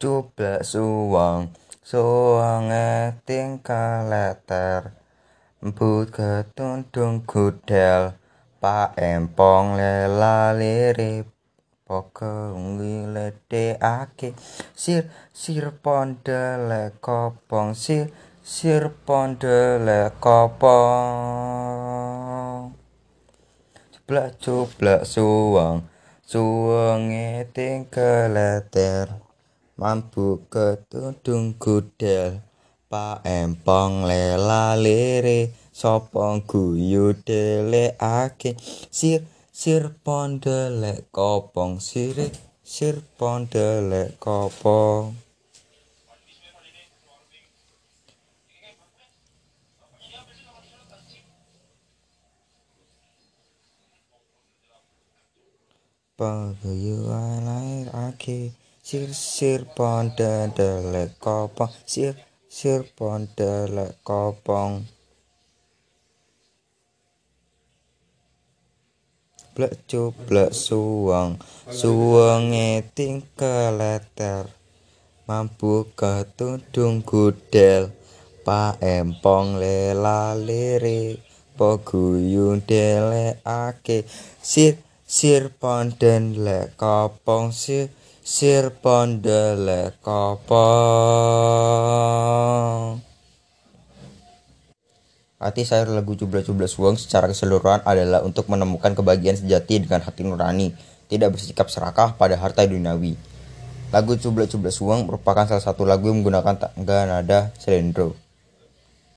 Cuplek suwang suwang eting kaleter. Mbut ketundung gudel Pak empong lela lirip. Pokong wiledekake sir sir pondele kopong sir sir pondele kopong. Cuplek cuplek suwang suwang eting kaleter. Mampu ketudung gudel. Pak empong lela lere Sopong guyu ake Sir sir pondelek kopong Sirik sir pondelek kopong. Pagayu alair ake Sir sir pondelek kopong Sir sir pondelek kopong Blek cublek suwang Suwange tingkel leter Mampu ketudung gudel. Pak empong lela lirik Paguyun dele ake Sir sir ponden le kopong Sir sir pondele kopong Arti sayur lagu Cubla-Cubla Suwang secara keseluruhan adalah untuk menemukan kebahagiaan sejati dengan hati nurani, tidak bersikap serakah pada harta duniawi. Lagu Cubla-Cubla Suwang merupakan salah satu lagu yang menggunakan tangga nada selendro.